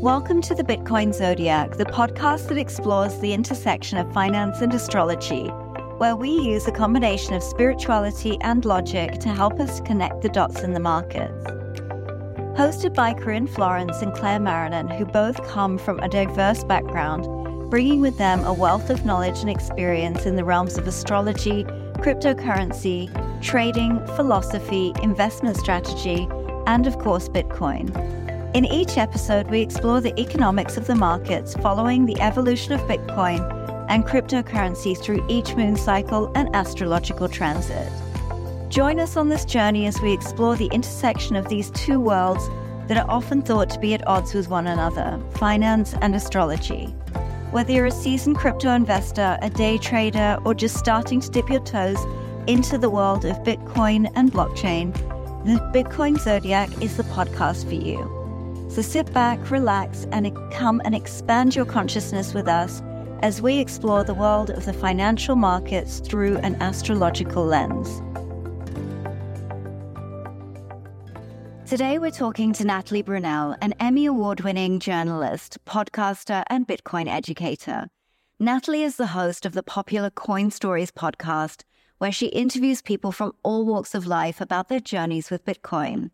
Welcome to the Bitcoin Zodiac, the podcast that explores the intersection of finance and astrology, where we use a combination of spirituality and logic to help us connect the dots in the markets. Hosted by Corinne Florence and Claire Marinan, who both come from a diverse background, bringing with them a wealth of knowledge and experience in the realms of astrology, cryptocurrency, trading, philosophy, investment strategy, and of course, Bitcoin. In each episode, we explore the economics of the markets following the evolution of Bitcoin and cryptocurrency through each moon cycle and astrological transit. Join us on this journey as we explore the intersection of these two worlds that are often thought to be at odds with one another finance and astrology. Whether you're a seasoned crypto investor, a day trader, or just starting to dip your toes into the world of Bitcoin and blockchain, the Bitcoin Zodiac is the podcast for you. So sit back, relax, and come and expand your consciousness with us as we explore the world of the financial markets through an astrological lens. Today, we're talking to Natalie Brunell, an Emmy Award winning journalist, podcaster, and Bitcoin educator. Natalie is the host of the popular Coin Stories podcast, where she interviews people from all walks of life about their journeys with Bitcoin.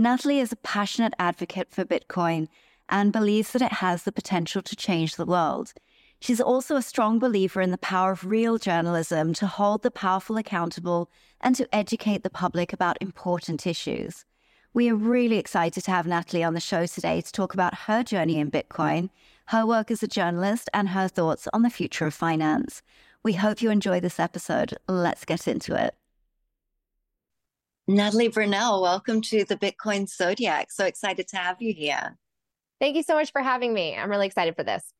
Natalie is a passionate advocate for Bitcoin and believes that it has the potential to change the world. She's also a strong believer in the power of real journalism to hold the powerful accountable and to educate the public about important issues. We are really excited to have Natalie on the show today to talk about her journey in Bitcoin, her work as a journalist, and her thoughts on the future of finance. We hope you enjoy this episode. Let's get into it. Natalie Brunell, welcome to the Bitcoin Zodiac. So excited to have you here. Thank you so much for having me. I'm really excited for this.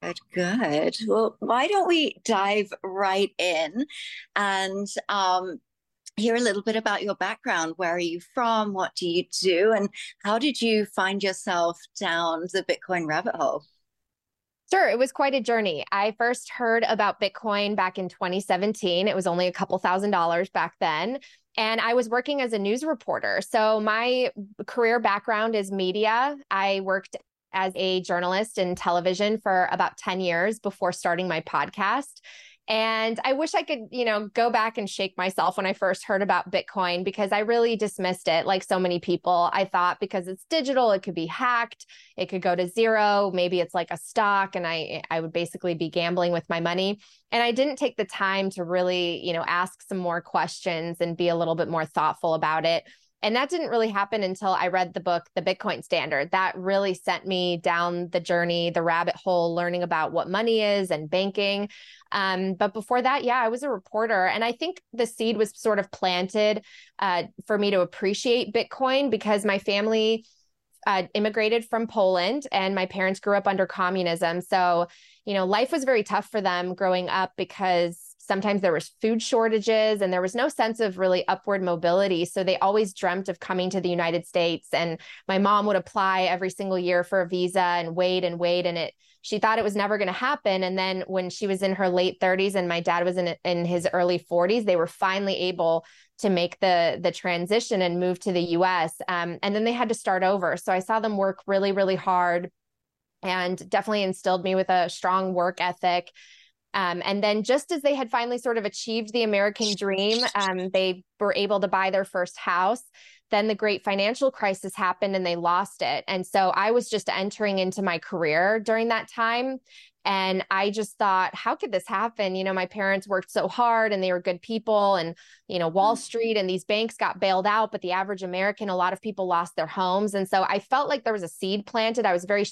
Good, good. Well, why don't we dive right in and um, hear a little bit about your background? Where are you from? What do you do? And how did you find yourself down the Bitcoin rabbit hole? Sure, it was quite a journey. I first heard about Bitcoin back in 2017. It was only a couple thousand dollars back then and I was working as a news reporter. So my career background is media. I worked as a journalist in television for about 10 years before starting my podcast. And I wish I could, you know, go back and shake myself when I first heard about Bitcoin because I really dismissed it like so many people. I thought because it's digital, it could be hacked, it could go to zero, maybe it's like a stock and I I would basically be gambling with my money. And I didn't take the time to really, you know, ask some more questions and be a little bit more thoughtful about it. And that didn't really happen until I read the book, The Bitcoin Standard. That really sent me down the journey, the rabbit hole, learning about what money is and banking. Um, but before that, yeah, I was a reporter. And I think the seed was sort of planted uh, for me to appreciate Bitcoin because my family uh, immigrated from Poland and my parents grew up under communism. So, you know, life was very tough for them growing up because sometimes there was food shortages and there was no sense of really upward mobility. So they always dreamt of coming to the united states and my mom would apply every single year for a visa and wait and wait and it she thought it was never going to happen. And then when she was in her late 30s and my dad was in in his early 40s they were finally able to make the the transition and move to the US um, and then they had to start over. So I saw them work really really hard and definitely instilled me with a strong work ethic um, and then, just as they had finally sort of achieved the American dream, um, they were able to buy their first house. Then the great financial crisis happened and they lost it. And so I was just entering into my career during that time. And I just thought, how could this happen? You know, my parents worked so hard and they were good people. And, you know, Wall mm-hmm. Street and these banks got bailed out, but the average American, a lot of people lost their homes. And so I felt like there was a seed planted. I was very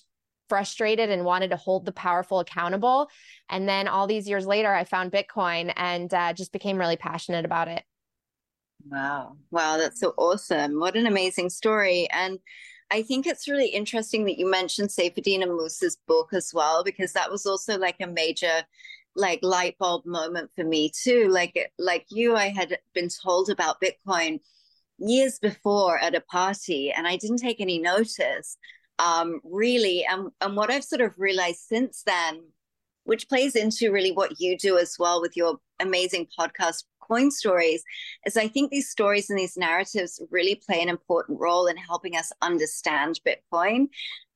frustrated and wanted to hold the powerful accountable. And then all these years later, I found Bitcoin and uh, just became really passionate about it. Wow. Wow. That's so awesome. What an amazing story. And I think it's really interesting that you mentioned Saifedean Ammous's book as well, because that was also like a major like light bulb moment for me too. Like like you, I had been told about Bitcoin years before at a party and I didn't take any notice um, really. And, and what I've sort of realized since then, which plays into really what you do as well with your amazing podcast, coin stories is I think these stories and these narratives really play an important role in helping us understand Bitcoin.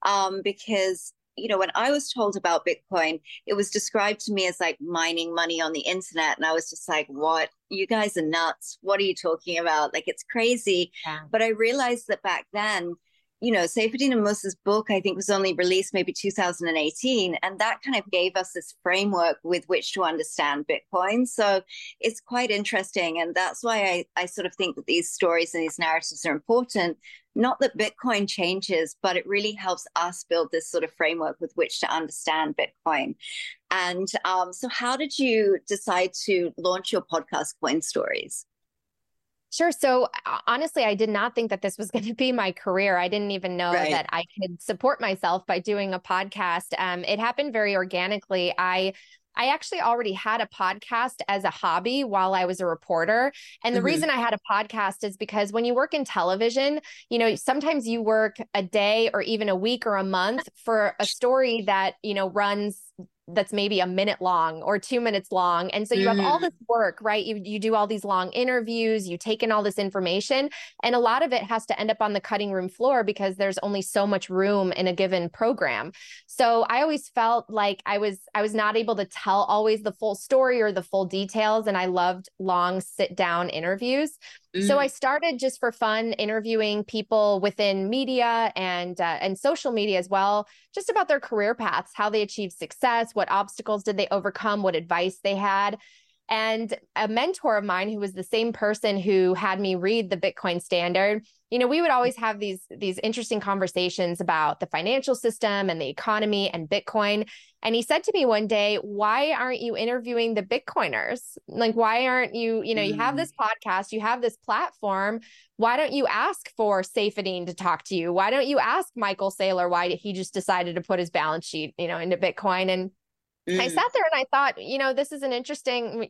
Um, because you know, when I was told about Bitcoin, it was described to me as like mining money on the internet. And I was just like, what? You guys are nuts. What are you talking about? Like, it's crazy. Yeah. But I realized that back then, you know, Saifedean Ammous's book, I think, was only released maybe 2018. And that kind of gave us this framework with which to understand Bitcoin. So it's quite interesting. And that's why I, I sort of think that these stories and these narratives are important. Not that Bitcoin changes, but it really helps us build this sort of framework with which to understand Bitcoin. And um, so, how did you decide to launch your podcast, Coin Stories? Sure. So honestly, I did not think that this was going to be my career. I didn't even know right. that I could support myself by doing a podcast. Um, it happened very organically. I I actually already had a podcast as a hobby while I was a reporter. And the mm-hmm. reason I had a podcast is because when you work in television, you know, sometimes you work a day or even a week or a month for a story that, you know, runs that's maybe a minute long or two minutes long. And so you mm. have all mm. this work, right? You, you do all these long interviews, you take in all this information, and a lot of it has to end up on the cutting room floor because there's only so much room in a given program. So I always felt like I was I was not able to tell always the full story or the full details. And I loved long sit down interviews. So I mm. started just for fun interviewing people within media and uh, and social media as well, just about their career paths, how they achieved success, what obstacles did they overcome, what advice they had. And a mentor of mine who was the same person who had me read the Bitcoin standard, you know, we would always have these these interesting conversations about the financial system and the economy and Bitcoin. And he said to me one day, "Why aren't you interviewing the Bitcoiners? Like why aren't you, you know, you have this mm. podcast, you have this platform, why don't you ask for Saifedean to talk to you? Why don't you ask Michael Saylor why he just decided to put his balance sheet, you know, into Bitcoin and Mm. I sat there and I thought, you know, this is an interesting,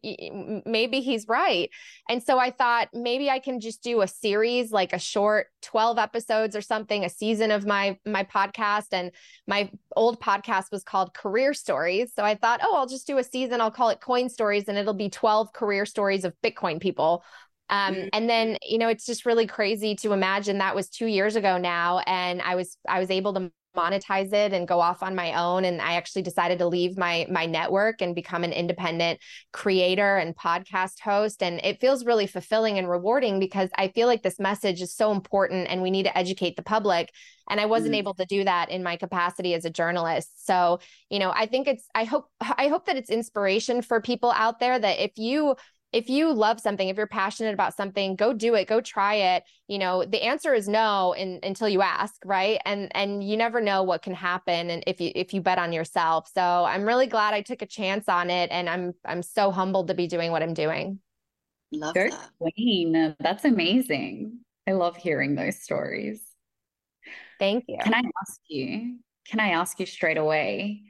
maybe he's right. And so I thought maybe I can just do a series, like a short 12 episodes or something, a season of my, my podcast. And my old podcast was called Career Stories. So I thought, oh, I'll just do a season. I'll call it Coin Stories and it'll be 12 career stories of Bitcoin people. Um, mm. and then, you know, it's just really crazy to imagine that was two years ago now. And I was, I was able to monetize it and go off on my own. And i actually decided to leave my my network and become an independent creator and podcast host. And it feels really fulfilling and rewarding because i feel like this message is so important and we need to educate the public. And i wasn't mm. able to do that in my capacity as a journalist. So you know i think it's i hope i hope that it's inspiration for people out there that if you if you love something, if you're passionate about something, go do it, go try it. You know, the answer is no in, until you ask, right? And and you never know what can happen and if you if you bet on yourself. So I'm really glad I took a chance on it and I'm I'm so humbled to be doing what I'm doing. Love Good that. Queen. That's amazing. I love hearing those stories. Thank you. Can I ask you? Can I ask you straight away?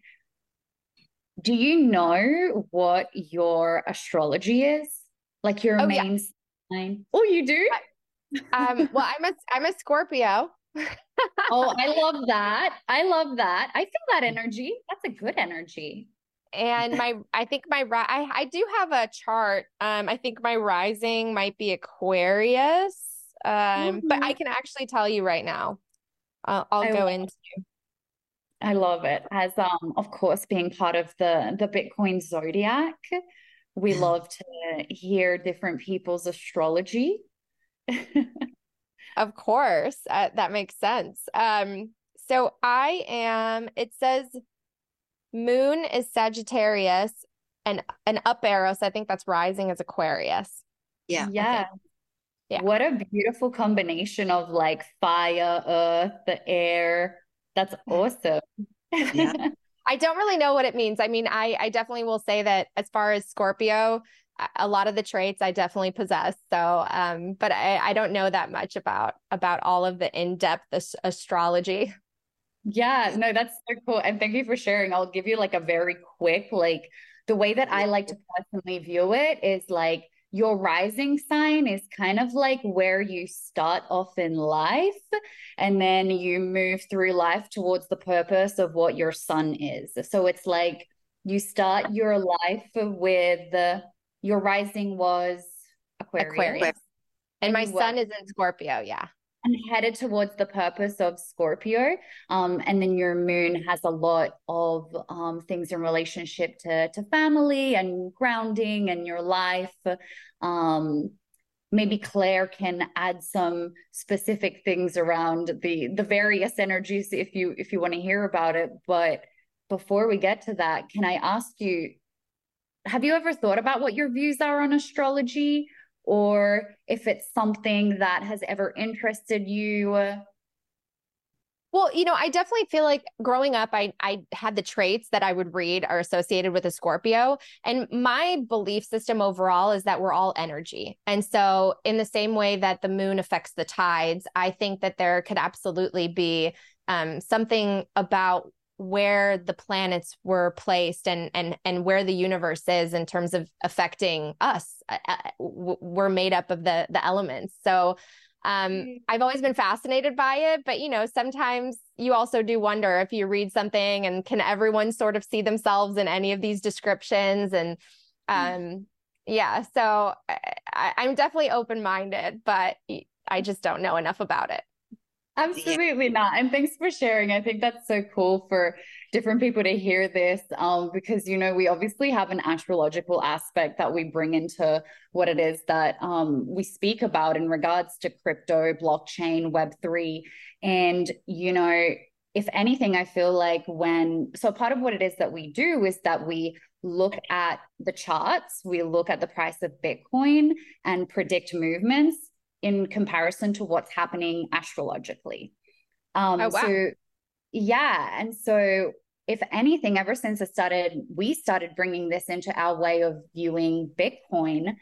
Do you know what your astrology is? Like your oh, main yeah. sign? Oh, you do? um, well, I'm a I'm a Scorpio. oh, I love that. I love that. I feel that energy. That's a good energy. And my, I think my, I, I do have a chart. Um, I think my rising might be Aquarius. Um, mm-hmm. but I mm-hmm. can actually tell you right now. Uh, I'll I go into. I love it. As um, of course, being part of the the Bitcoin zodiac, we love to hear different people's astrology. of course, uh, that makes sense. Um, so I am. It says Moon is Sagittarius, and an up arrow. So I think that's rising as Aquarius. Yeah. Yeah. Yeah. What a beautiful combination of like fire, earth, the air, that's awesome. Yeah. I don't really know what it means. I mean, I I definitely will say that as far as Scorpio, a lot of the traits I definitely possess. So, um, but I I don't know that much about about all of the in depth astrology. Yeah, no, that's so cool, and thank you for sharing. I'll give you like a very quick like the way that I like to personally view it is like your rising sign is kind of like where you start off in life and then you move through life towards the purpose of what your sun is. So it's like you start your life with the, your rising was Aquarius. Aquarius. And my sun is in Scorpio, yeah. And headed towards the purpose of Scorpio. Um, and then your moon has a lot of um, things in relationship to, to family and grounding and your life. Um, maybe Claire can add some specific things around the the various energies if you if you want to hear about it. But before we get to that, can I ask you, have you ever thought about what your views are on astrology? Or if it's something that has ever interested you? Well, you know, I definitely feel like growing up, I I had the traits that I would read are associated with a Scorpio, and my belief system overall is that we're all energy. And so, in the same way that the moon affects the tides, I think that there could absolutely be um, something about where the planets were placed and and and where the universe is in terms of affecting us uh, uh we're made up of the the elements so um mm. i've always been fascinated by it but you know sometimes you also do wonder if you read something and can everyone sort of see themselves in any of these descriptions and mm. um yeah so I, i'm definitely open minded but i just don't know enough about it Absolutely not. And thanks for sharing. I think that's so cool for different people to hear this um, because, you know, we obviously have an astrological aspect that we bring into what it is that um, we speak about in regards to crypto, blockchain, Web3. And, you know, if anything, I feel like when, so part of what it is that we do is that we look at the charts, we look at the price of Bitcoin and predict movements in comparison to what's happening astrologically. Um, oh, wow. So, yeah. And so, if anything, ever since I started, we started bringing this into our way of viewing Bitcoin,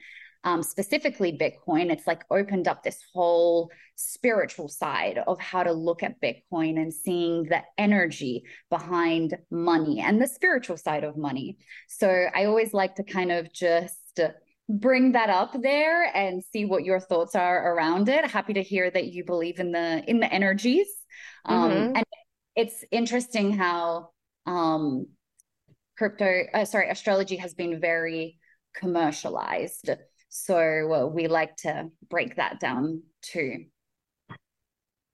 um, specifically Bitcoin. It's like opened up this whole spiritual side of how to look at Bitcoin and seeing the energy behind money and the spiritual side of money. So I always like to kind of just bring that up there and see what your thoughts are around it. Happy to hear that you believe in the in the energies. Um mm-hmm. and it's interesting how um crypto uh, sorry astrology has been very commercialized. So uh, we like to break that down too.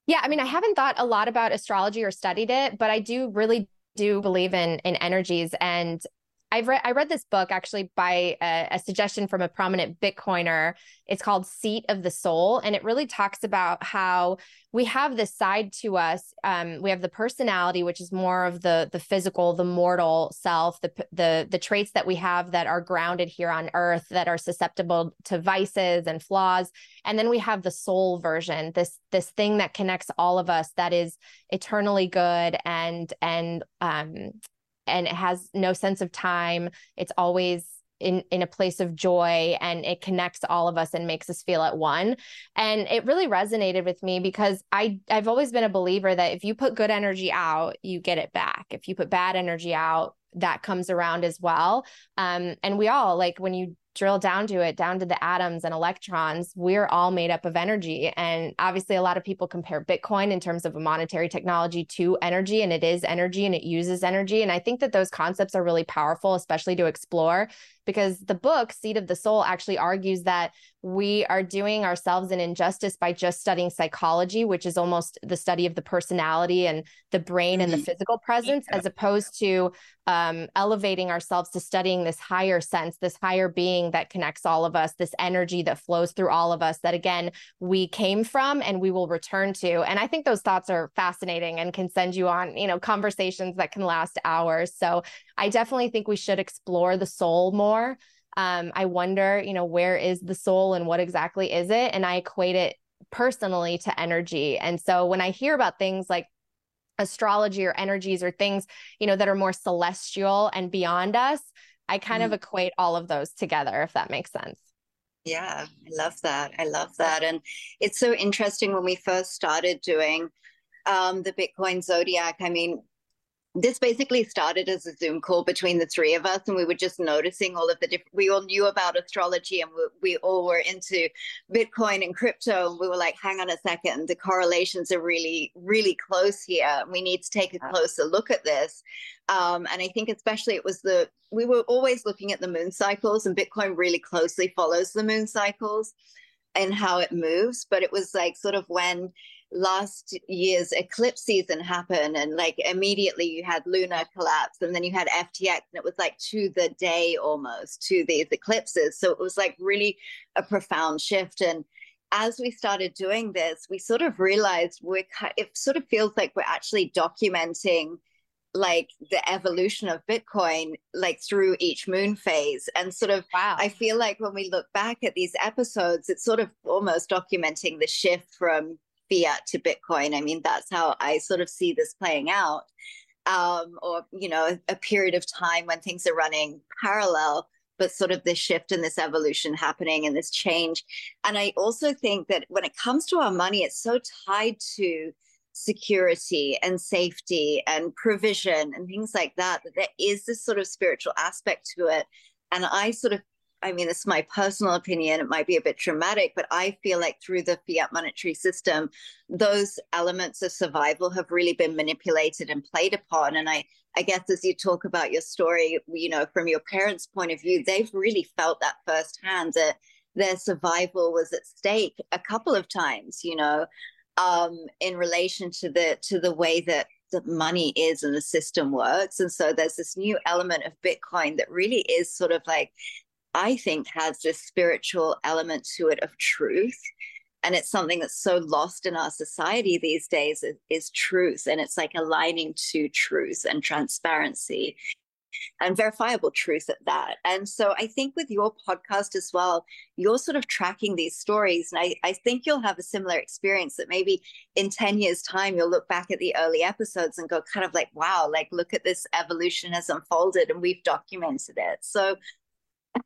Yeah i mean i haven't thought a lot about astrology or studied it but i do really do believe in in energies. And I've read I read this book actually by a, a, suggestion from a prominent Bitcoiner. It's called Seat of the Soul, and it really talks about how we have this side to us. Um, we have the personality, which is more of the the physical, the mortal self, the the the traits that we have that are grounded here on Earth, that are susceptible to vices and flaws, and then we have the soul version, this this thing that connects all of us, that is eternally good and and um and it has no sense of time. It's always in in a place of joy and it connects all of us and makes us feel at one. And it really resonated with me because i i've always been a believer that if you put good energy out you get it back. If you put bad energy out that comes around as well. Um and we all like when you drill down to it, down to the atoms and electrons, we're all made up of energy. And obviously, a lot of people compare Bitcoin in terms of a monetary technology to energy, and it is energy and it uses energy. And I think that those concepts are really powerful, especially to explore because the book seat of the soul actually argues that we are doing ourselves an injustice by just studying psychology which is almost the study of the personality and the brain and the mm-hmm. physical presence as opposed to um, elevating ourselves to studying this higher sense this higher being that connects all of us this energy that flows through all of us that again we came from and we will return to and i think those thoughts are fascinating and can send you on you know conversations that can last hours so I definitely think we should explore the soul more. Um, I wonder, you know, where is the soul and what exactly is it? And I equate it personally to energy. And so when I hear about things like astrology or energies or things, you know, that are more celestial and beyond us, I kind mm. of equate all of those together, if that makes sense. Yeah, I love that. I love that. And it's so interesting when we first started doing um, the Bitcoin Zodiac. I mean, this basically started as a Zoom call between the three of us, and we were just noticing all of the different. We all knew about astrology, and we, we, all were into Bitcoin and crypto. And we were like, "Hang on a second, the correlations are really, really close here. We need to take a closer look at this." Um, and I think, especially, it was the we were always looking at the moon cycles, and Bitcoin really closely follows the moon cycles and how it moves. But it was like sort of when last year's eclipse season happen and like immediately you had Luna collapse and then you had ftx and it was like to the day almost to these eclipses. So it was like really a profound shift. And as we started doing this we sort of realized we're it sort of feels like we're actually documenting like the evolution of bitcoin like through each moon phase. And sort of wow. I feel like when we look back at these episodes it's sort of almost documenting the shift from fiat to Bitcoin. I mean, that's how I sort of see this playing out. Um, or, you know, a, period of time when things are running parallel, but sort of this shift and this evolution happening and this change. And I also think that when it comes to our money, it's so tied to security and safety and provision and things like that, that there is this sort of spiritual aspect to it. And I sort of I mean, this is my personal opinion. It might be a bit dramatic, but I feel like through the fiat monetary system, those elements of survival have really been manipulated and played upon. And I, I guess as you talk about your story, you know, from your parents' point of view, they've really felt that firsthand that their survival was at stake a couple of times, you know, um, in relation to the to the way that the money is and the system works. And so there's this new element of Bitcoin that really is sort of like I think has this spiritual element to it of truth. And it's something that's so lost in our society these days is, is truth. And it's like aligning to truth and transparency and verifiable truth at that. And so I think with your podcast as well, you're sort of tracking these stories. And I, I think you'll have a similar experience that maybe in 10 years' time, you'll look back at the early episodes and go kind of like, wow, like look at this evolution has unfolded and we've documented it. So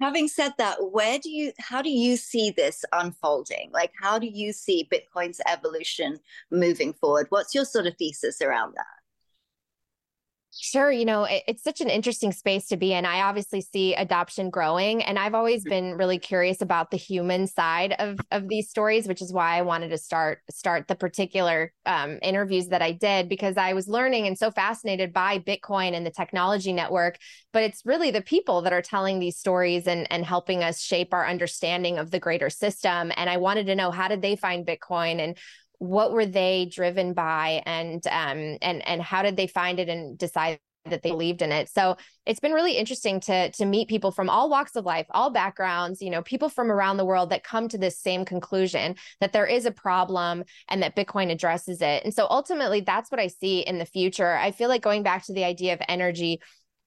having said that where do you how do you see this unfolding? Like how do you see bitcoin's evolution moving forward? What's your sort of thesis around that Sure. You know, it, it's such an interesting space to be in. I obviously see adoption growing, and I've always mm-hmm. been really curious about the human side of of these stories, which is why I wanted to start start the particular um, interviews that I did because I was learning and so fascinated by Bitcoin and the technology network. But it's really the people that are telling these stories and and helping us shape our understanding of the greater system. And I wanted to know how did they find Bitcoin and what were they driven by and um and and how did they find it and decide that they believed in it. So it's been really interesting to to meet people from all walks of life, all backgrounds, you know, people from around the world that come to this same conclusion that there is a problem and that Bitcoin addresses it. And so ultimately that's what I see in the future. I feel like going back to the idea of energy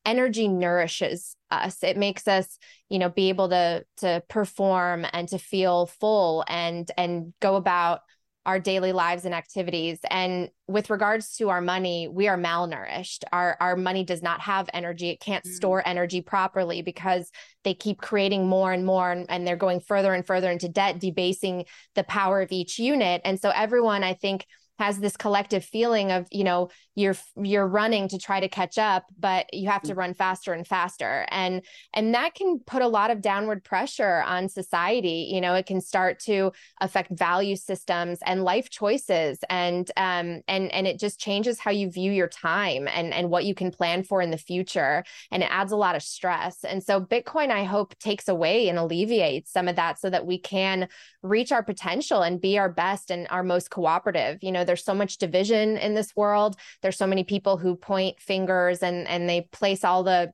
energy nourishes us it makes us you know be able to to perform and to feel full and and go about our daily lives and activities. And with regards to our money we are malnourished. Our our money does not have energy. It can't mm. store energy properly because they keep creating more and more and, and they're going further and further into debt debasing the power of each unit. And so everyone i think has this collective feeling of you know you're you're running to try to catch up but you have to mm. run faster and faster. And and that can put a lot of downward pressure on society. You know it can start to affect value systems and life choices and um and and it just changes how you view your time and and what you can plan for in the future and it adds a lot of stress. And so bitcoin i hope takes away and alleviates some of that so that we can reach our potential and be our best and our most cooperative. You know there's so much division in this world. There's so many people who point fingers and and they place all the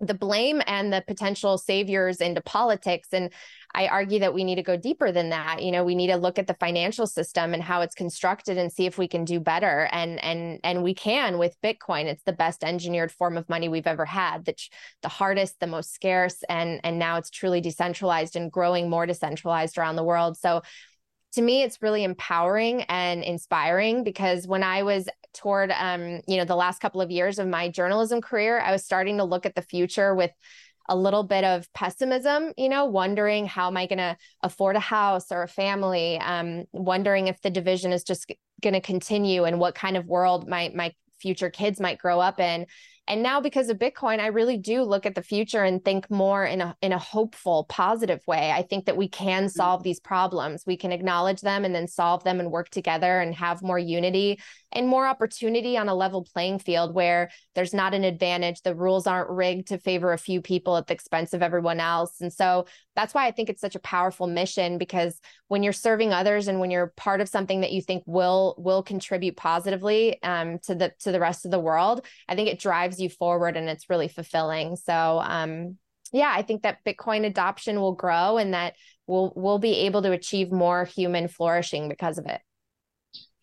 the blame and the potential saviors into politics. And i argue that we need to go deeper than that. You know we need to look at the financial system and how it's constructed and see if we can do better. And and and we can with bitcoin. It's the best engineered form of money we've ever had. The, the hardest the most scarce and and now it's truly decentralized and growing more decentralized around the world. So to me it's really empowering and inspiring because when i was toward um you know the last couple of years of my journalism career i was starting to look at the future with a little bit of pessimism you know wondering how am i going to afford a house or a family um wondering if the division is just going to continue and what kind of world my my future kids might grow up in and now because of bitcoin i really do look at the future and think more in a in a hopeful positive way. I think that we can mm-hmm. solve these problems. We can acknowledge them and then solve them and work together and have more unity and more opportunity on a level playing field where there's not an advantage the rules aren't rigged to favor a few people at the expense of everyone else and so that's why i think it's such a powerful mission because when you're serving others and when you're part of something that you think will will contribute positively um, to the to the rest of the world i think it drives you forward and it's really fulfilling. So um yeah, I think that Bitcoin adoption will grow and that we'll we'll be able to achieve more human flourishing because of it.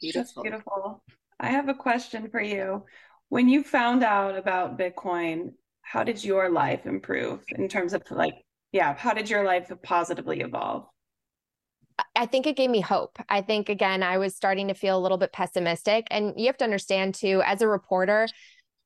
Beautiful. That's beautiful. I have a question for you. When you found out about Bitcoin, how did your life improve in terms of like, yeah, how did your life positively evolve? I think it gave me hope. I think, again, I was starting to feel a little bit pessimistic. And you have to understand, too, as a reporter,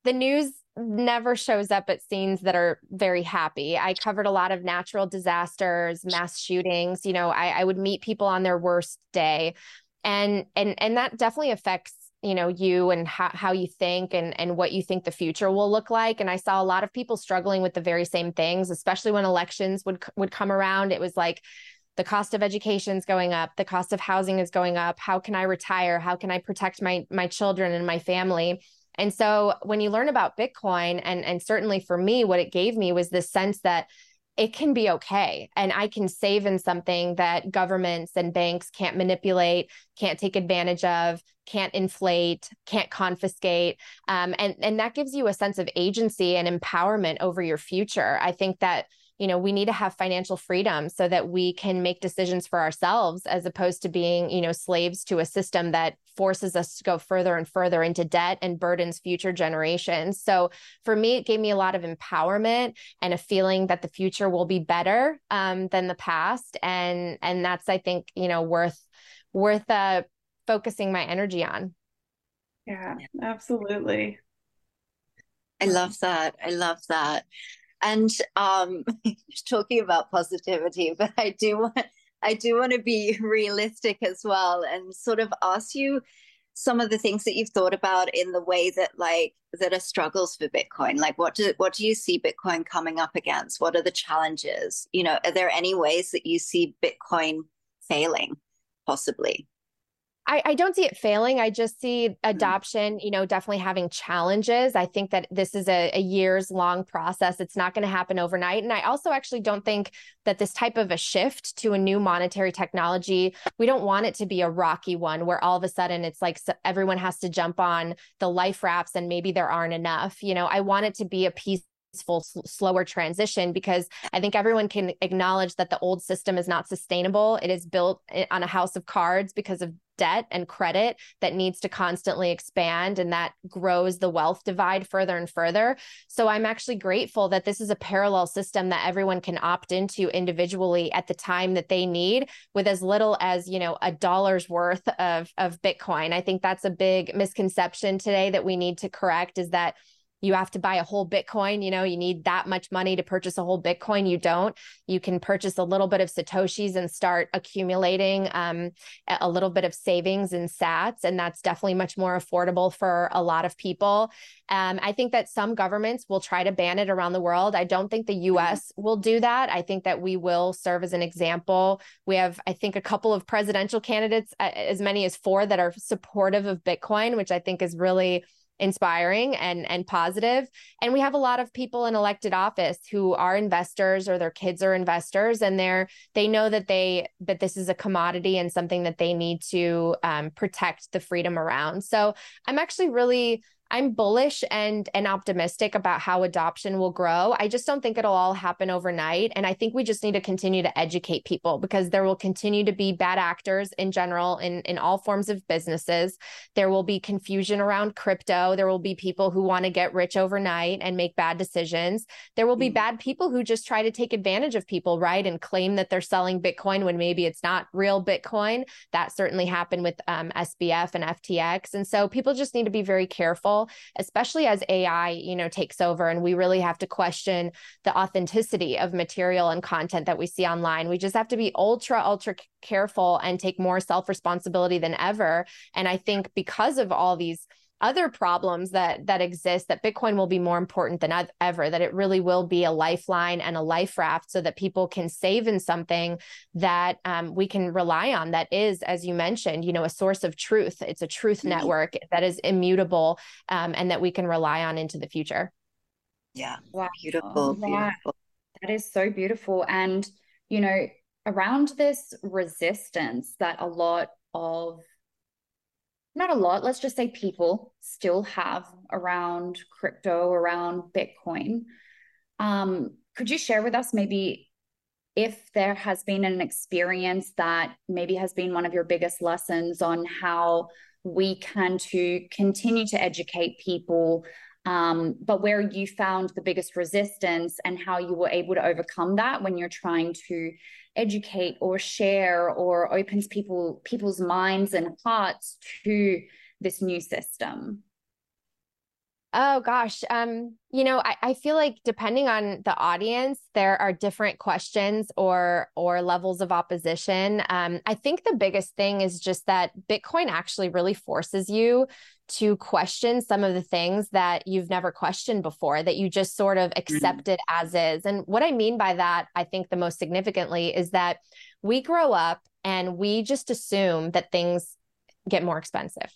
the news never shows up at scenes that are very happy. I covered a lot of natural disasters, mass shootings. You know, I, I would meet people on their worst day. And and and that definitely affects you know you and how, how you think and and what you think the future will look like. And i saw a lot of people struggling with the very same things especially when elections would would come around. It was like the cost of education is going up the cost of housing is going up. How can i retire? How can i protect my my children and my family? And so when you learn about Bitcoin, and, and certainly for me, what it gave me was this sense that it can be okay. And I can save in something that governments and banks can't manipulate, can't take advantage of, can't inflate, can't confiscate. Um, and, and that gives you a sense of agency and empowerment over your future. I think that you know we need to have financial freedom so that we can make decisions for ourselves as opposed to being you know slaves to a system that forces us to go further and further into debt and burdens future generations. So for me it gave me a lot of empowerment and a feeling that the future will be better um, than the past. And and that's i think you know worth worth uh focusing my energy on. Yeah absolutely. I love that. I love that and um, talking about positivity, but I do want I do want to be realistic as well and sort of ask you some of the things that you've thought about in the way that like that are struggles for Bitcoin. Like what do what do you see Bitcoin coming up against? What are the challenges? You know, are there any ways that you see Bitcoin failing possibly? I, I, don't see it failing. I just see mm-hmm. adoption, you know, definitely having challenges. I think that this is a, a years long process. It's not going to happen overnight. And I also actually don't think that this type of a shift to a new monetary technology, we don't want it to be a rocky one where all of a sudden it's like everyone has to jump on the life rafts and maybe there aren't enough. You know, I want it to be a piece peaceful, slower transition because I think everyone can acknowledge that the old system is not sustainable. It is built eh, on a house of cards because of debt and credit that needs to constantly expand and that grows the wealth divide further and further. So I'm actually grateful that this is a parallel system that everyone can opt into individually at the time that they need with as little as, you know, a dollar's worth of of Bitcoin. I think that's a big misconception today that we need to correct is that you have to buy a whole Bitcoin. You know, you need that much money to purchase a whole Bitcoin. You don't. You can purchase a little bit of Satoshis and start accumulating um, a little bit of savings in sats. And that's definitely much more affordable for a lot of people. Um, I think that some governments will try to ban it around the world. I don't think the mm-hmm. US will do that. I think that we will serve as an example. We have, I think, a couple of presidential candidates, as many as four, that are supportive of Bitcoin, which I think is really inspiring and and positive. And we have a lot of people in elected office who are investors or their kids are investors and they're they know that they that this is a commodity and something that they need to um, protect the freedom around. So i'm actually really I'm bullish and and optimistic about how adoption will grow. I just don't think it'll all happen overnight and I think we just need to continue to educate people because there will continue to be bad actors in general in in all forms of businesses. There will be confusion around crypto. There will be people who want to get rich overnight and make bad decisions. There will be mm. bad people who just try to take advantage of people, right? And claim that they're selling Bitcoin when maybe it's not real Bitcoin. That certainly happened with um, SBF and FTX. And so people just need to be very careful especially as AI, you know, takes over and we really have to question the authenticity of material and content that we see online. We just have to be ultra, ultra careful and take more self responsibility than ever. And I think because of all these other problems that that exist that bitcoin will be more important than ever that it really will be a lifeline and a life raft so that people can save in something that um, we can rely on that is as you mentioned you know a source of truth. It's a truth mm-hmm. network that is immutable um, and that we can rely on into the future. Yeah. Wow. beautiful beautiful. That is so beautiful. And you know around this resistance that a lot of not a lot, let's just say people still have around crypto, around Bitcoin. Um, could you share with us maybe if there has been an experience that maybe has been one of your biggest lessons on how we can to continue to educate people um, but where you found the biggest resistance and how you were able to overcome that when you're trying to educate or share or opens people people's minds and hearts to this new system Oh gosh. Um, you know, I, I feel like depending on the audience, there are different questions or or levels of opposition. Um, I think the biggest thing is just that Bitcoin actually really forces you to question some of the things that you've never questioned before, that you just sort of accepted mm-hmm. as is. And what I mean by that, I think the most significantly is that we grow up and we just assume that things get more expensive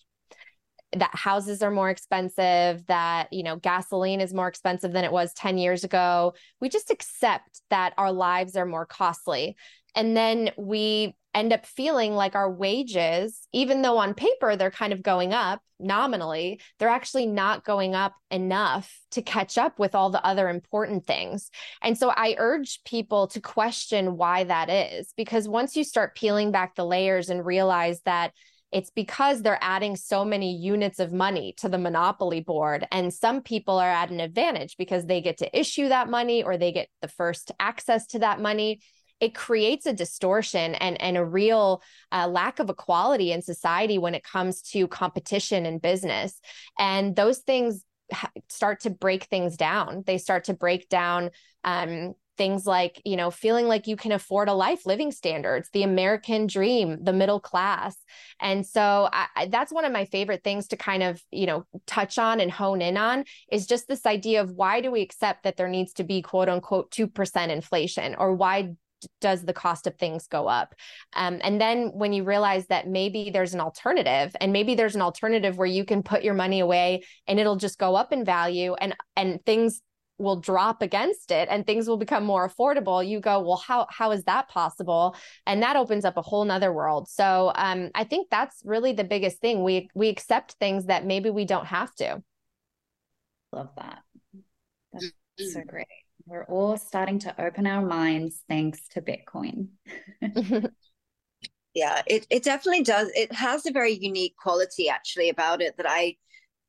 that houses are more expensive, that, you know, gasoline is more expensive than it was 10 years ago. We just accept that our lives are more costly. And then we end up feeling like our wages, even though on paper they're kind of going up nominally, they're actually not going up enough to catch up with all the other important things. And so I urge people to question why that is, because once you start peeling back the layers and realize that it's because they're adding so many units of money to the monopoly board. And some people are at an advantage because they get to issue that money or they get the first access to that money. It creates a distortion and, and a real uh, lack of equality in society when it comes to competition and business. And those things start to break things down. They start to break down um, things like you know feeling like you can afford a life living standards the american dream the middle class. And so I, that's one of my favorite things to kind of you know touch on and hone in on is just this idea of why do we accept that there needs to be quote unquote 2% inflation or why does the cost of things go up? Um, and then when you realize that maybe there's an alternative and maybe there's an alternative where you can put your money away and it'll just go up in value and and things will drop against it and things will become more affordable you go well how how is that possible? And that opens up a whole nother world. So um, i think that's really the biggest thing. We we accept things that maybe we don't have to. Love that. That's so mm. great. We're all starting to open our minds thanks to bitcoin. Yeah it, it definitely does it has a very unique quality actually about it that i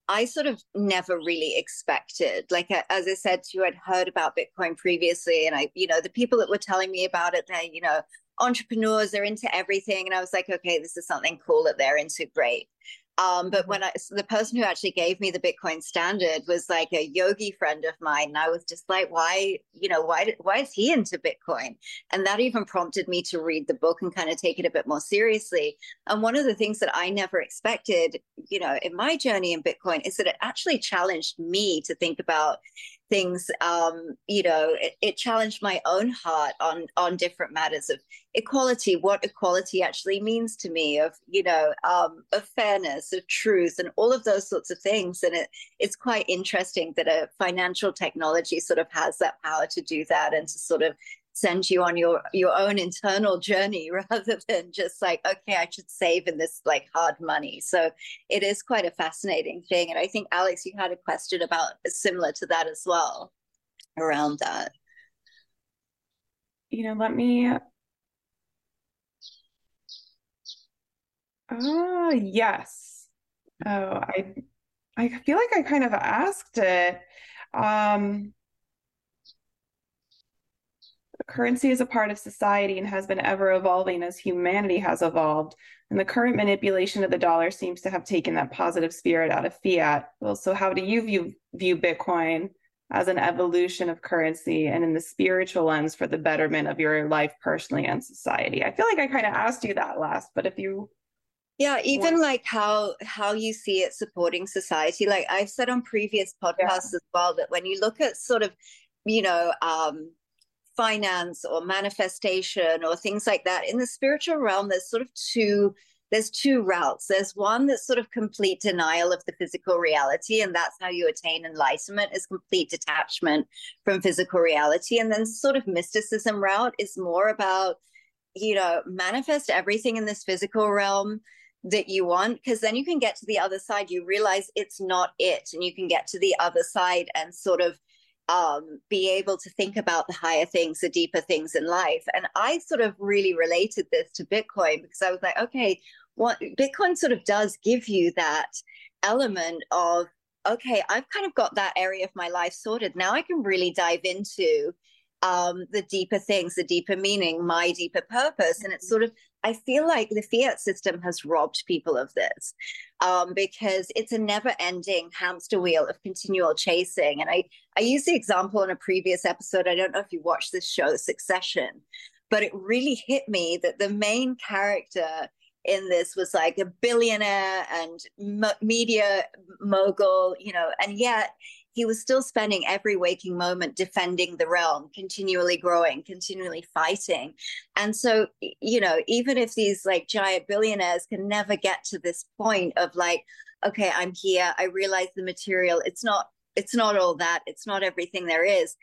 I sort of never really expected. Like as I said to you, I'd heard about Bitcoin previously, and I, you know, the people that were telling me about it, they're, you know, entrepreneurs, they're into everything, and I was like, okay, this is something cool that they're into. Great. Um, but when I, so the person who actually gave me the Bitcoin standard was like a yogi friend of mine. And I was just like, why, you know, why, why is he into Bitcoin? And that even prompted me to read the book and kind of take it a bit more seriously. And one of the things that I never expected, you know, in my journey in Bitcoin is that it actually challenged me to think about things um, you know it, it, challenged my own heart on on different matters of equality what equality actually means to me of you know um, of fairness of truth and all of those sorts of things. And it it's quite interesting that a financial technology sort of has that power to do that and to sort of send you on your your own internal journey rather than just like okay i should save in this like hard money. So it is quite a fascinating thing. And i think alex you had a question about uh, similar to that as well around that. You know let me oh yes. Oh i i feel like i kind of asked it. Um currency is a part of society and has been ever evolving as humanity has evolved. And the current manipulation of the dollar seems to have taken that positive spirit out of fiat. Well, so how do you view view Bitcoin as an evolution of currency and in the spiritual lens for the betterment of your life personally and society? I feel like I kind of asked you that last, but if you yeah even like how how you see it supporting society like i've said on previous podcasts yeah. as well that when you look at sort of you know um finance or manifestation or things like that in the spiritual realm there's sort of two there's two routes. There's one that's sort of complete denial of the physical reality and that's how you attain enlightenment is complete detachment from physical reality. And then sort of mysticism route is more about you know manifest everything in this physical realm that you want because then you can get to the other side. You realize it's not it and you can get to the other side and sort of um, be able to think about the higher things the deeper things in life. And i sort of really related this to bitcoin because i was like okay what bitcoin sort of does give you that element of okay i've kind of got that area of my life sorted. Now i can really dive into um, the deeper things, the deeper meaning, my deeper purpose. And it's sort of, I feel like the fiat system has robbed people of this um, because it's a never ending hamster wheel of continual chasing. And I, I used the example in a previous episode. I don't know if you watched this show, Succession, but it really hit me that the main character in this was like a billionaire and media mogul, you know, and yet he was still spending every waking moment defending the realm, continually growing, continually fighting. And so, you know, even if these like giant billionaires can never get to this point of like, okay, I'm here, I realize the material, it's not, it's not all that, it's not everything there is,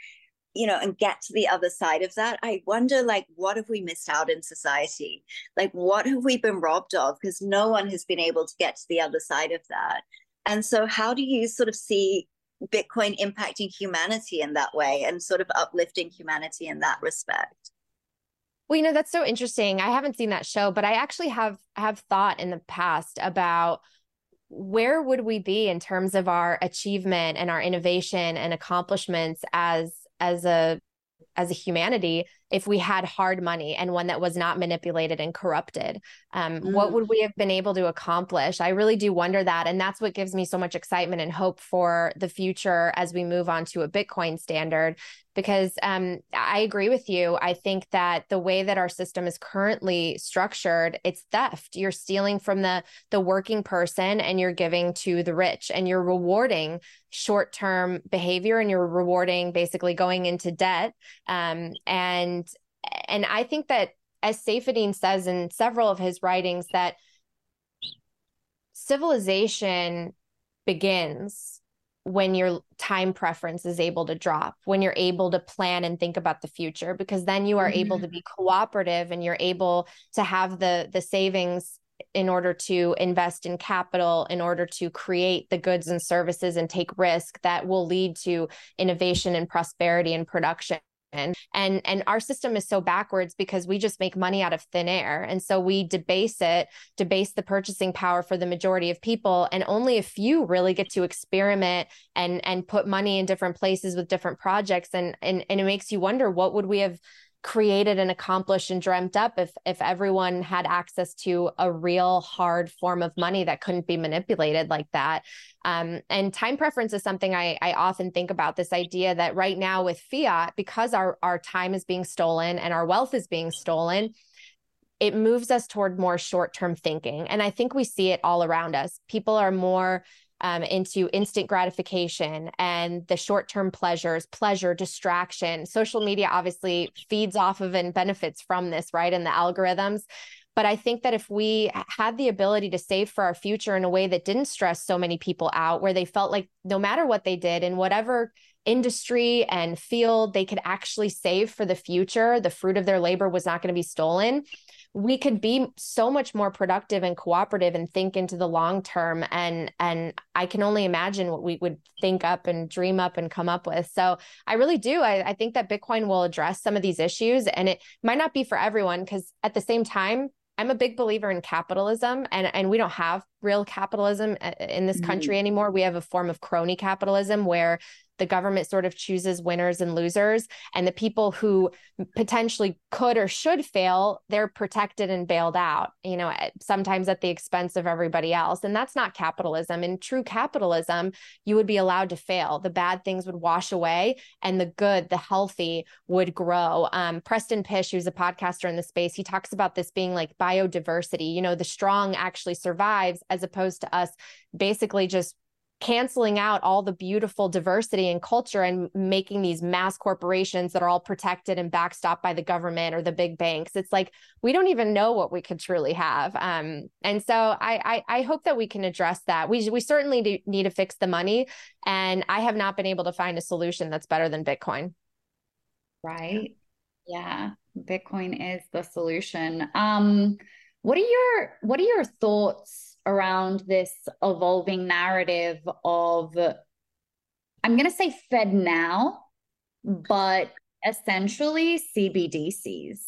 you know, and get to the other side of that. I wonder, like, what have we missed out in society? Like, what have we been robbed of? Because no one has been able to get to the other side of that. And so, how do you sort of see Bitcoin impacting humanity in that way and sort of uplifting humanity in that respect. Well, you know, that's so interesting. I haven't seen that show, but I actually have have thought in the past about where would we be in terms of our achievement and our innovation and accomplishments as as a as a humanity if we had hard money and one that was not manipulated and corrupted um, mm. what would we have been able to accomplish i really do wonder that and that's what gives me so much excitement and hope for the future as we move on to a bitcoin standard because um, I agree with you. I think that the way that our system is currently structured, it's theft. You're stealing from the the working person and you're giving to the rich, and you're rewarding short term behavior, and you're rewarding basically going into debt. Um, and and I think that as Saifedean says in several of his writings that civilization begins when your time preference is able to drop, when you're able to plan and think about the future, because then you are mm-hmm. able to be cooperative and you're able to have the the savings in order to invest in capital in order to create the goods and services and take risk that will lead to innovation and prosperity and production and and our system is so backwards because we just make money out of thin air. And so we debase it debase the purchasing power for the majority of people. And only a few really get to experiment and and put money in different places with different projects. And and, and it makes you wonder what would we have created and accomplished and dreamt up if if everyone had access to a real hard form of money that couldn't be manipulated like that. Um, and time preference is something I, I often think about this idea that right now with fiat because our our time is being stolen and our wealth is being stolen it moves us toward more short-term thinking. And i think we see it all around us. People are more um, into instant gratification and the short term pleasures, pleasure, distraction. Social media obviously feeds off of and benefits from this, right? And the algorithms. But I think that if we had the ability to save for our future in a way that didn't stress so many people out, where they felt like no matter what they did in whatever industry and field, they could actually save for the future, the fruit of their labor was not going to be stolen we could be so much more productive and cooperative and think into the long term and and i can only imagine what we would think up and dream up and come up with so i really do i, I think that bitcoin will address some of these issues and it might not be for everyone because at the same time I'm a big believer in capitalism and and we don't have real capitalism uh, in this country mm-hmm. anymore. We have a form of crony capitalism where the government sort of chooses winners and losers and the people who potentially could or should fail they're protected and bailed out you know sometimes at the expense of everybody else. And that's not capitalism. In true capitalism you would be allowed to fail. The bad things would wash away and the good the healthy would grow. Um, preston Pysh, who's a podcaster in the space he talks about this being like biodiversity. You know the strong actually survives as opposed to us basically just canceling out all the beautiful diversity and culture and making these mass corporations that are all protected and backstopped by the government or the big banks. It's like we don't even know what we could truly have. Um, and so I, I, I hope that we can address that. We we certainly need to fix the money and i have not been able to find a solution that's better than bitcoin. Right. Yeah bitcoin is the solution. Um what are your what are your thoughts around this evolving narrative of I'm going to say FedNow, but essentially CBDCs.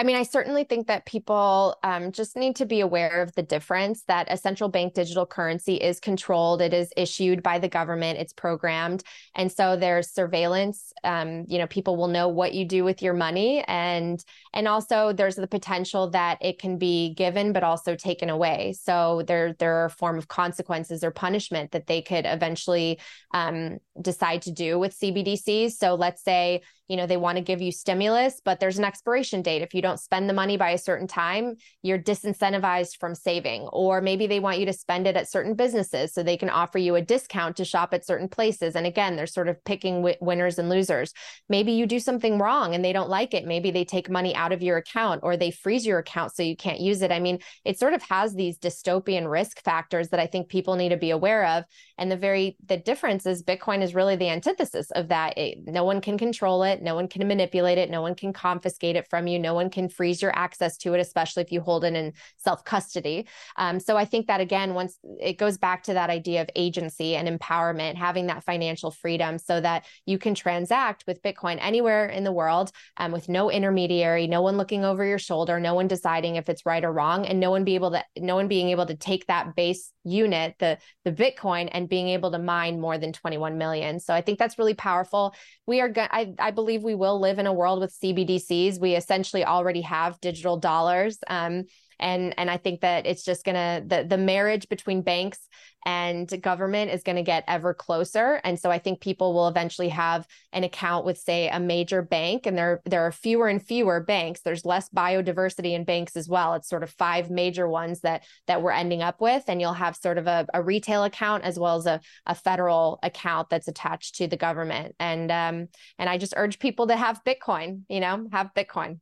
I mean, I certainly think that people um, just need to be aware of the difference that a central bank digital currency is controlled. It is issued by the government. It's programmed, and so there's surveillance. Um, you know, people will know what you do with your money, and and also there's the potential that it can be given but also taken away. So there there are a form of consequences or punishment that they could eventually um, decide to do with CBDCs. So let's say you know they want to give you stimulus but there's an expiration date. If you don't spend the money by a certain time you're disincentivized from saving or maybe they want you to spend it at certain businesses so they can offer you a discount to shop at certain places. And again they're sort of picking w- winners and losers. Maybe you do something wrong and they don't like it. Maybe they take money out of your account or they freeze your account so you can't use it. I mean it sort of has these dystopian risk factors that i think people need to be aware of. And the very the difference is bitcoin is really the antithesis of that. It, no one can control it no one can manipulate it. No one can confiscate it from you. No one can freeze your access to it, especially if you hold it in self custody. Um, so I think that again, once it goes back to that idea of agency and empowerment, having that financial freedom so that you can transact with Bitcoin anywhere in the world um, with no intermediary, no one looking over your shoulder, no one deciding if it's right or wrong, and no one be able to, no one being able to take that base unit, the the Bitcoin, and being able to mine more than 21 million. So I think that's really powerful. We are, go- I, I believe believe we will live in a world with CBDCs. We essentially already have digital dollars. Um, and and I think that it's just gonna the the marriage between banks and government is going to get ever closer. And so i think people will eventually have an account with say a major bank and there there are fewer and fewer banks. There's less biodiversity in banks as well. It's sort of five major ones that that we're ending up with. And you'll have sort of a, a retail account as well as a, a federal account that's attached to the government. And um and i just urge people to have bitcoin you know have bitcoin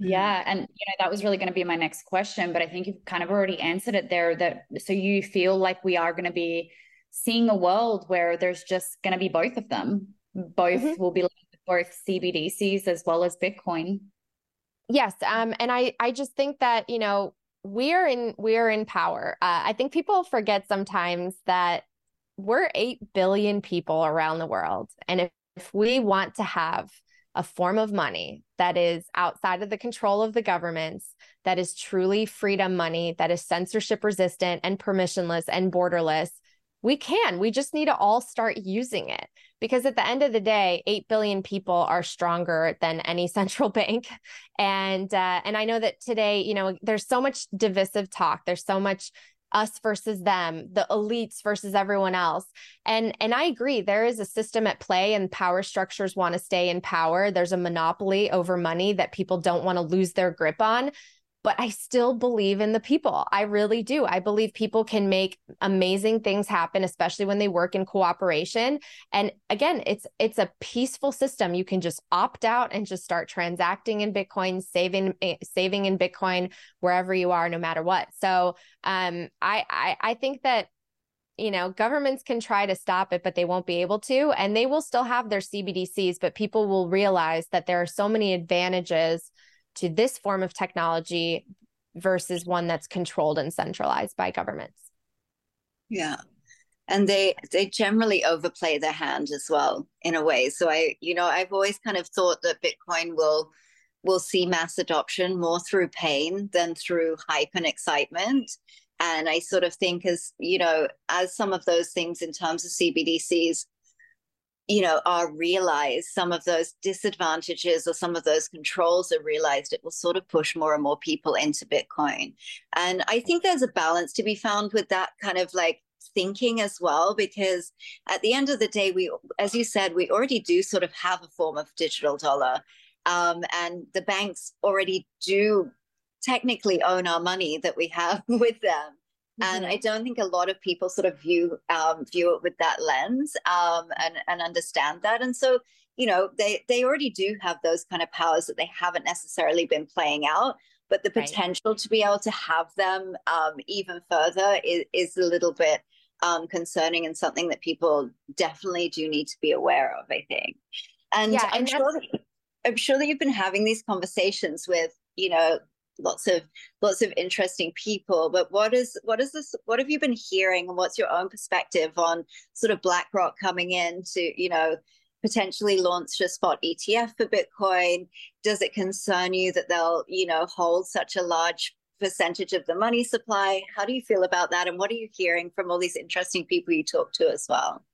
yeah. And, you know, that was really going to be my next question, but I think you've kind of already answered it there that so you feel like we are going to be seeing a world where there's just going to be both of them. Both mm-hmm. will be both CBDCs as well as Bitcoin. Yes. Um, and I, I just think that, you know, we're in, we're in power. Uh, I think people forget sometimes that we're 8 billion people around the world. And if, if we want to have a form of money that is outside of the control of the governments, that is truly freedom money, that is censorship resistant and permissionless and borderless, we can. We just need to all start using it because at the end of the day, 8 billion people are stronger than any central bank. And uh, and I know that today, you know, there's so much divisive talk. There's so much us versus them the elites versus everyone else. And and i agree there is a system at play and power structures want to stay in power. There's a monopoly over money that people don't want to lose their grip on but I still believe in the people. I really do. I believe people can make amazing things happen especially when they work in cooperation. And again, it's it's a peaceful system. You can just opt out and just start transacting in Bitcoin, saving eh, saving in Bitcoin wherever you are no matter what. So, um I I I think that you know, governments can try to stop it, but they won't be able to. And they will still have their CBDCs, but people will realize that there are so many advantages to this form of technology versus one that's controlled and centralized by governments. Yeah. And they they generally overplay their hand as well in a way. So I, you know, I've always kind of thought that Bitcoin will will see mass adoption more through pain than through hype and excitement. And I sort of think as, you know, as some of those things in terms of CBDCs, you know, are realized, some of those disadvantages or some of those controls are realized, it will sort of push more and more people into Bitcoin. And I think there's a balance to be found with that kind of like thinking as well because at the end of the day we as you said we already do sort of have a form of digital dollar um, and the banks already do technically own our money that we have with them. And i don't think a lot of people sort of view um, view it with that lens um, and and understand that and so you know they they already do have those kind of powers that they haven't necessarily been playing out but the potential right. to be able to have them um, even further is, is a little bit um, concerning and something that people definitely do need to be aware of, I think. And, yeah, I'm sure that, I'm sure that you've been having these conversations with, you know, lots of lots of interesting people but what is what is this what have you been hearing and what's your own perspective on sort of blackrock coming in to you know potentially launch a spot etf for bitcoin does it concern you that they'll you know hold such a large percentage of the money supply. How do you feel about that? And what are you hearing from all these interesting people you talk to as well?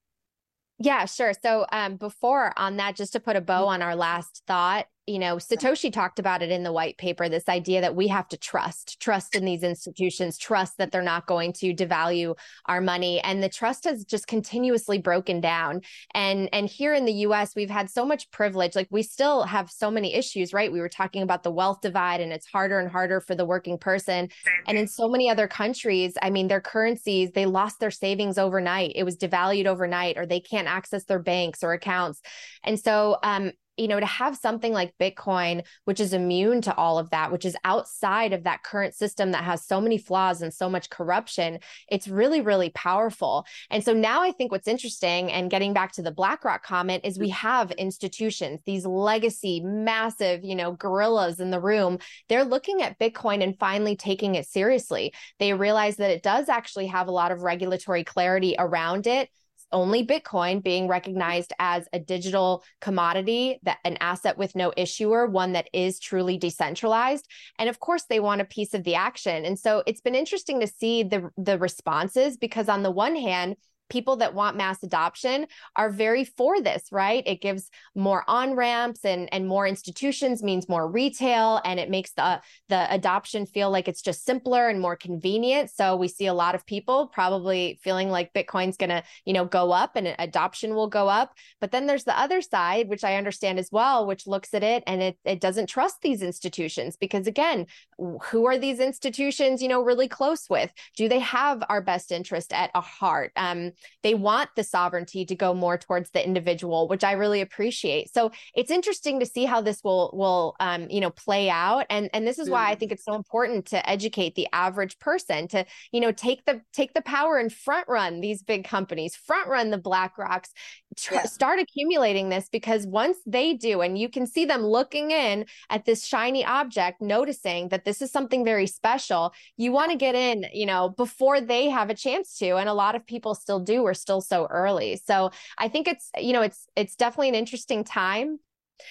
Yeah, sure. So um, before on that, just to put a bow mm-hmm. on our last thought, you know, Satoshi talked about it in the white paper this idea that we have to trust, trust in these institutions, trust that they're not going to devalue our money. And the trust has just continuously broken down. And and here in the US, we've had so much privilege. Like we still have so many issues, right? We were talking about the wealth divide, and it's harder and harder for the working person. And in so many other countries, I mean, their currencies, they lost their savings overnight. It was devalued overnight, or they can't access their banks or accounts. And so um, you know, to have something like Bitcoin, which is immune to all of that, which is outside of that current system that has so many flaws and so much corruption, it's really, really powerful. And so now I think what's interesting, and getting back to the BlackRock comment, is we have institutions, these legacy, massive, you know, gorillas in the room. They're looking at Bitcoin and finally taking it seriously. They realize that it does actually have a lot of regulatory clarity around it only Bitcoin being recognized as a digital commodity, that an asset with no issuer, one that is truly decentralized. And of course, they want a piece of the action. And so it's been interesting to see the the responses because on the one hand, people that want mass adoption are very for this, right? It gives more on ramps and and more institutions means more retail, and it makes the the adoption feel like it's just simpler and more convenient. So we see a lot of people probably feeling like Bitcoin's going to you know go up and adoption will go up. But then there's the other side, which I understand as well, which looks at it and it it doesn't trust these institutions because again, who are these institutions you know really close with? Do they have our best interest at a heart? Um, they want the sovereignty to go more towards the individual, which I really appreciate. So it's interesting to see how this will will um, you know play out, and and this is why I think it's so important to educate the average person to you know take the take the power and front run these big companies, front run the BlackRocks, tr- yeah. start accumulating this because once they do, and you can see them looking in at this shiny object, noticing that this is something very special, you want to get in, you know, before they have a chance to, and a lot of people still do we're still so early. So I think it's, you know, it's it's definitely an interesting time.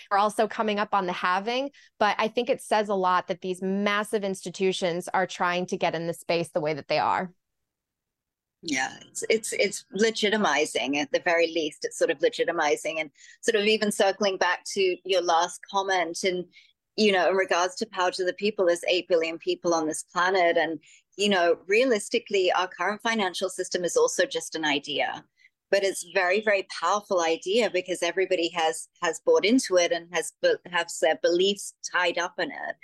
We're also coming up on the halving, but I think it says a lot that these massive institutions are trying to get in the space the way that they are. Yeah, it's it's it's legitimizing at the very least. It's sort of legitimizing and sort of even circling back to your last comment and you know in regards to power to the people there's 8 billion people on this planet and you know, realistically, our current financial system is also just an idea, but it's very, very powerful idea because everybody has has bought into it and has has their beliefs tied up in it.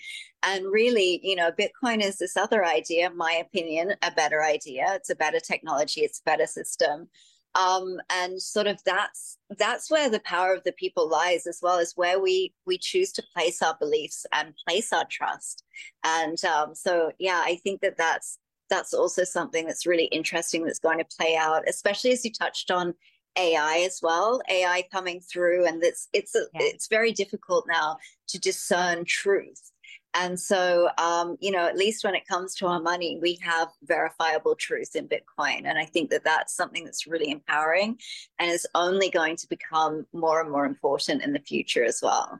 And really, you know, Bitcoin is this other idea, my opinion, a better idea. It's a better technology. It's a better system. Um, and sort of that's that's where the power of the people lies as well as where we we choose to place our beliefs and place our trust and um, so yeah i think that that's that's also something that's really interesting that's going to play out especially as you touched on ai as well ai coming through and it's it's yeah. it's very difficult now to discern truth and so, um, you know, at least when it comes to our money, we have verifiable truth in Bitcoin. And I think that that's something that's really empowering and is only going to become more and more important in the future as well.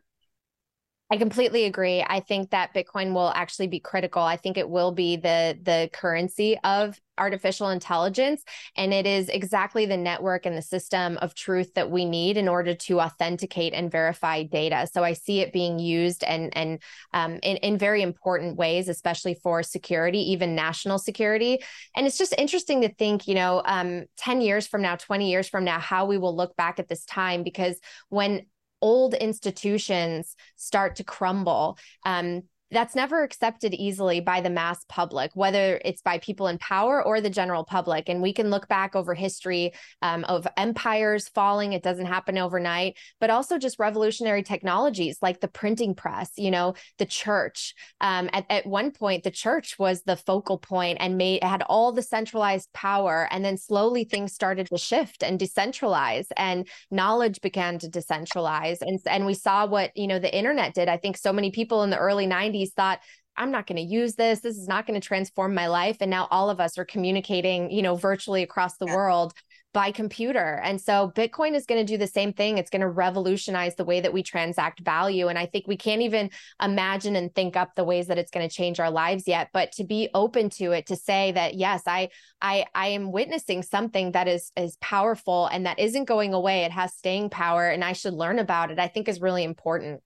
I completely agree. I think that Bitcoin will actually be critical. I think it will be the the currency of artificial intelligence and it is exactly the network and the system of truth that we need in order to authenticate and verify data. So I see it being used and and um, in in very important ways, especially for security, even national security. And it's just interesting to think, you know, um, ten years from now, twenty years from now, how we will look back at this time because when old institutions start to crumble. Um, that's never accepted easily by the mass public, whether it's by people in power or the general public. And we can look back over history um, of empires falling. It doesn't happen overnight, but also just revolutionary technologies like the printing press, you know, the church. Um, at, at one point, the church was the focal point and made had all the centralized power. And then slowly things started to shift and decentralize and knowledge began to decentralize. And, and we saw what, you know, the internet did. I think so many people in the early 90s thought, I'm not going to use this. This is not going to transform my life. And now all of us are communicating, you know, virtually across the yeah. world by computer. And so Bitcoin is going to do the same thing. It's going to revolutionize the way that we transact value. And I think we can't even imagine and think up the ways that it's going to change our lives yet. But to be open to it, to say that yes, I I I am witnessing something that is is powerful and that isn't going away. It has staying power, and I should learn about it. I think is really important.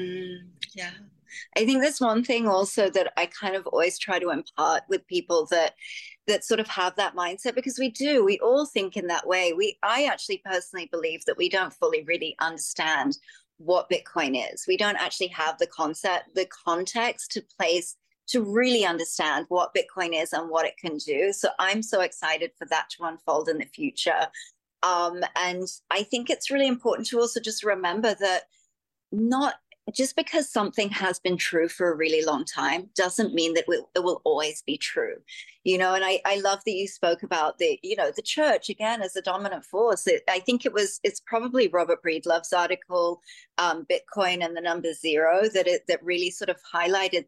Mm, yeah. I think that's one thing also that I kind of always try to impart with people that that sort of have that mindset because we do we all think in that way. We i actually personally believe that we don't fully really understand what bitcoin is. We don't actually have the concept the context to place to really understand what bitcoin is and what it can do. So i'm so excited for that to unfold in the future. Um, and i think it's really important to also just remember that not just because something has been true for a really long time doesn't mean that it will always be true you know and I, I love that you spoke about the you know the church again as a dominant force. It, i think it was it's probably robert breedlove's article um, bitcoin and the number zero that it that really sort of highlighted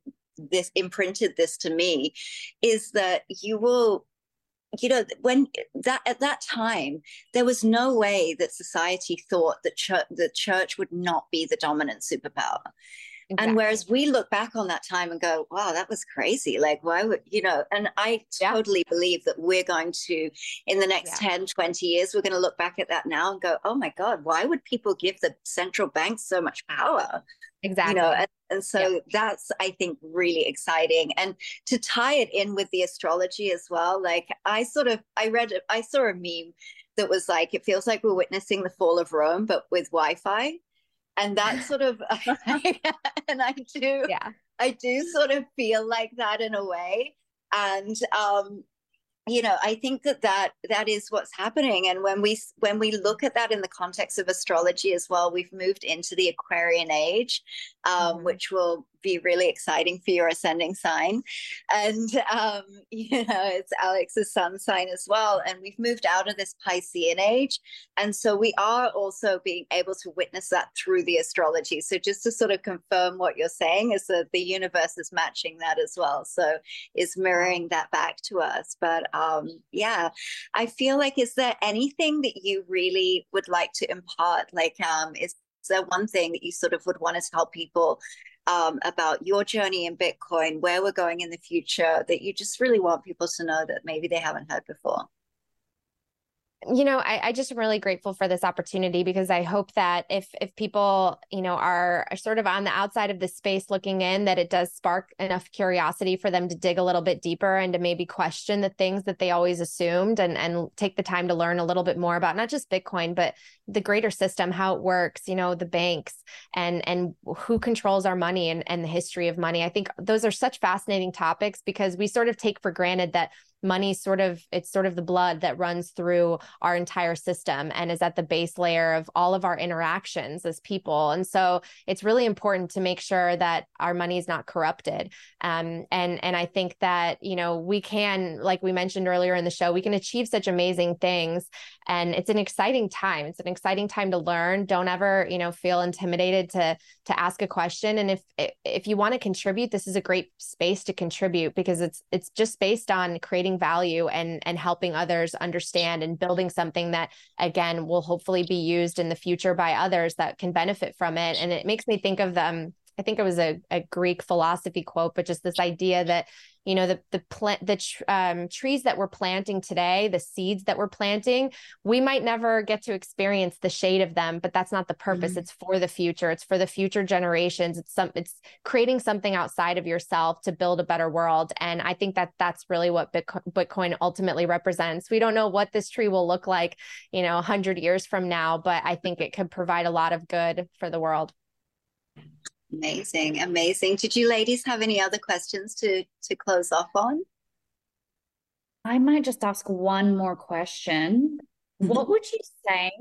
this imprinted this to me is that you will you know when eh, that at that time there was no way that society thought that church, the church would not be the dominant superpower exactly. and whereas we look back on that time and go wow that was crazy like why would you know and i yeah. totally believe that we're going to in the next yeah. 10 20 years we're going to look back at that now and go oh my god why would people give the central banks so much power exactly you know and, and so yeah. that's i think really exciting. And to tie it in with the astrology as well like i sort of i read i saw a meme that was like it feels like we're witnessing the fall of rome but with wi-fi. And that sort of and i do yeah. I do sort of feel like that in a way. And um you know i think that that that is what's happening and when we when we look at that in the context of astrology as well we've moved into the aquarian age um, mm-hmm. which will be really exciting for your ascending sign. And, um, you know, it's Alex's sun sign as well. And we've moved out of this Piscean age. And so we are also being able to witness that through the astrology. So just to sort of confirm what you're saying is that the universe is matching that as well. So is mirroring that back to us. But um, yeah, I feel like, is there anything that you really would like to impart? Like, um, is there one thing that you sort of would want to tell people um, about your journey in Bitcoin, where we're going in the future, that you just really want people to know that maybe they haven't heard before? You know I, I just am really grateful for this opportunity because i hope that if if people you know are, sort of on the outside of the space looking in that it does spark enough curiosity for them to dig a little bit deeper and to maybe question the things that they always assumed and and take the time to learn a little bit more about not just bitcoin but the greater system how it works you know the banks and and who controls our money and and the history of money. I think those are such fascinating topics because we sort of take for granted that money sort of it's sort of the blood that runs through our entire system and is at the base layer of all of our interactions as people. And so it's really important to make sure that our money is not corrupted. Um, and and i think that you know we can like we mentioned earlier in the show we can achieve such amazing things. And it's an exciting time. It's an exciting time to learn. Don't ever you know feel intimidated to to ask a question. And if if you want to contribute this is a great space to contribute because it's it's just based on creating creating value and and helping others understand and building something that again will hopefully be used in the future by others that can benefit from it. And it makes me think of them I think it was a, a Greek philosophy quote, but just this idea that you know the the plant the tr- um, trees that we're planting today the seeds that we're planting we might never get to experience the shade of them but that's not the purpose. Mm-hmm. it's for the future. It's for the future generations. It's some it's creating something outside of yourself to build a better world. And i think that that's really what bitcoin, bitcoin ultimately represents. We don't know what this tree will look like you know 100 years from now but i think it could provide a lot of good for the world Amazing, amazing. Did you ladies have any other questions to to close off on? I might just ask one more question. Mm-hmm. What would you say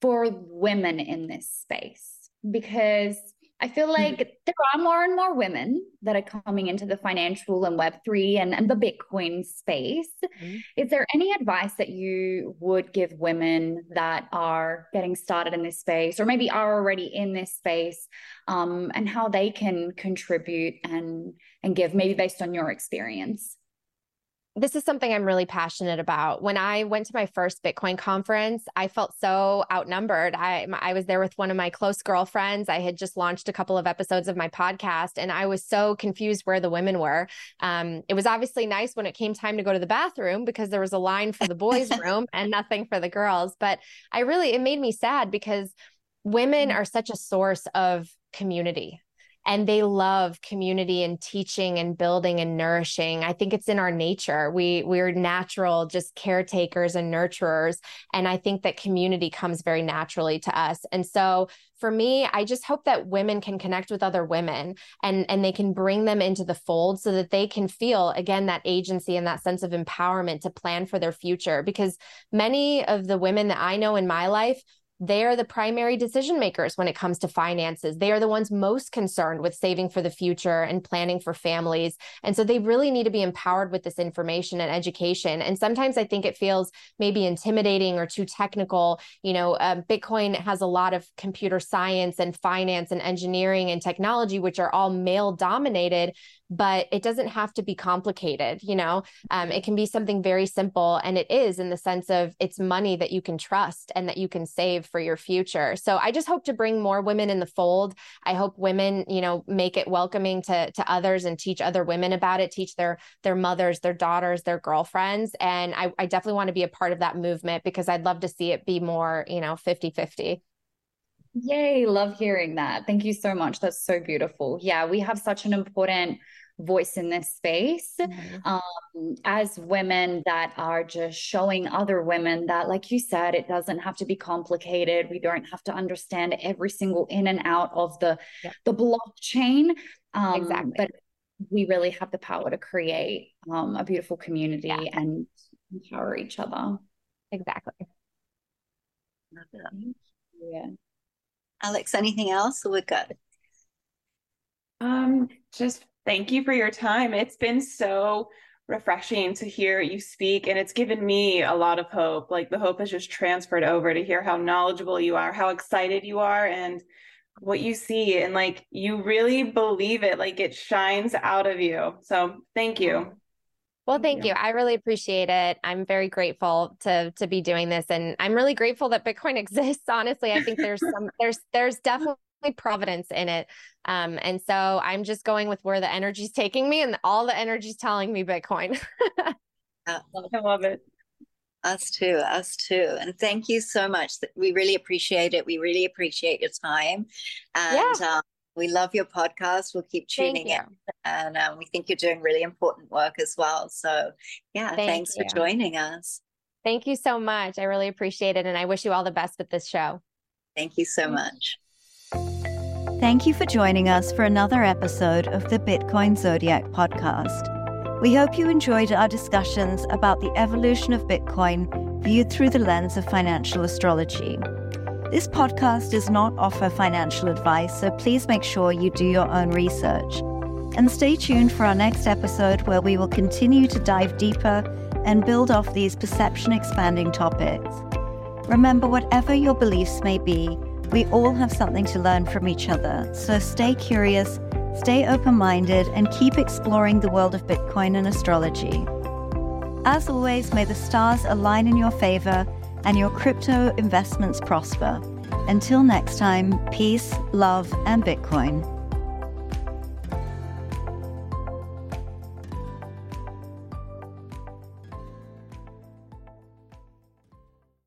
for women in this space? Because I feel hmm. like mm-hmm. there are more and more women that are coming into the financial and Web3 and, and the Bitcoin space. Mm-hmm. Is there any advice that you would give women that are getting started in this space or maybe are already in this space um, and how they can contribute and, and give, maybe based on your experience? This is something I'm really passionate about. When I went to my first Bitcoin conference, I felt so outnumbered. I I was there with one of my close girlfriends. I had just launched a couple of episodes of my podcast, and I was so confused where the women were. Um, it was obviously nice when it came time to go to the bathroom because there was a line for the boys' room and nothing for the girls. But I really it made me sad because women mm. are such a source of community and they love community and teaching and building and nourishing. I think it's in our nature. We we're natural just caretakers and nurturers and i think that community comes very naturally to us. And so for me i just hope that women can connect with other women and and they can bring them into the fold so that they can feel again that agency and that sense of empowerment to plan for their future. Because many of the women that i know in my life they are the primary decision makers when it comes to finances. They are the ones most concerned with saving for the future and planning for families. And so they really need to be empowered with this information and education. And sometimes I think it feels maybe intimidating or too technical. You know, uh, Bitcoin has a lot of computer science and finance and engineering and technology, which are all male dominated but it doesn't have to be complicated you know um, it can be something very simple and it is in the sense of it's money that you can trust and that you can save for your future so i just hope to bring more women in the fold i hope women you know make it welcoming to to others and teach other women about it teach their their mothers their daughters their girlfriends and i, I definitely want to be a part of that movement because i'd love to see it be more you know 50 50 Yay, love hearing that. Thank you so much. That's so beautiful. Yeah, we have such an important voice in this space mm-hmm. um, as women that are just showing other women that like you said it doesn't have to be complicated. We don't have to understand every single in and out of the yeah. the blockchain um, exactly. but we really have the power to create um, a beautiful community yeah. and empower each other. Exactly. Yeah. Alex anything else? We're good. Um just Thank you for your time. It's been so refreshing to hear you speak, and it's given me a lot of hope. Like the hope has just transferred over to hear how knowledgeable you are, how excited you are, and what you see. And like you really believe it, like it shines out of you. So thank you. Well, thank you. you. I really appreciate it. I'm very grateful to to be doing this and I'm really grateful that Bitcoin exists. Honestly, I think there's some there's there's definitely providence in it. Um, and so I'm just going with where the energy's taking me, and all the energy's telling me Bitcoin. I love it. Us too, us too. And thank you so much. We really appreciate it. We really appreciate your time. And yeah. um, we love your podcast. We'll keep tuning in. And um, we think you're doing really important work as well. So, yeah, thank thanks you. for joining us. Thank you so much. I really appreciate it. And I wish you all the best with this show. Thank you so much. Thank you for joining us for another episode of the Bitcoin Zodiac podcast. We hope you enjoyed our discussions about the evolution of Bitcoin viewed through the lens of financial astrology. This podcast does not offer financial advice, so please make sure you do your own research. And stay tuned for our next episode where we will continue to dive deeper and build off these perception expanding topics. Remember, whatever your beliefs may be, we all have something to learn from each other, so stay curious, stay open minded, and keep exploring the world of Bitcoin and astrology. As always, may the stars align in your favor and your crypto investments prosper. Until next time, peace, love, and Bitcoin.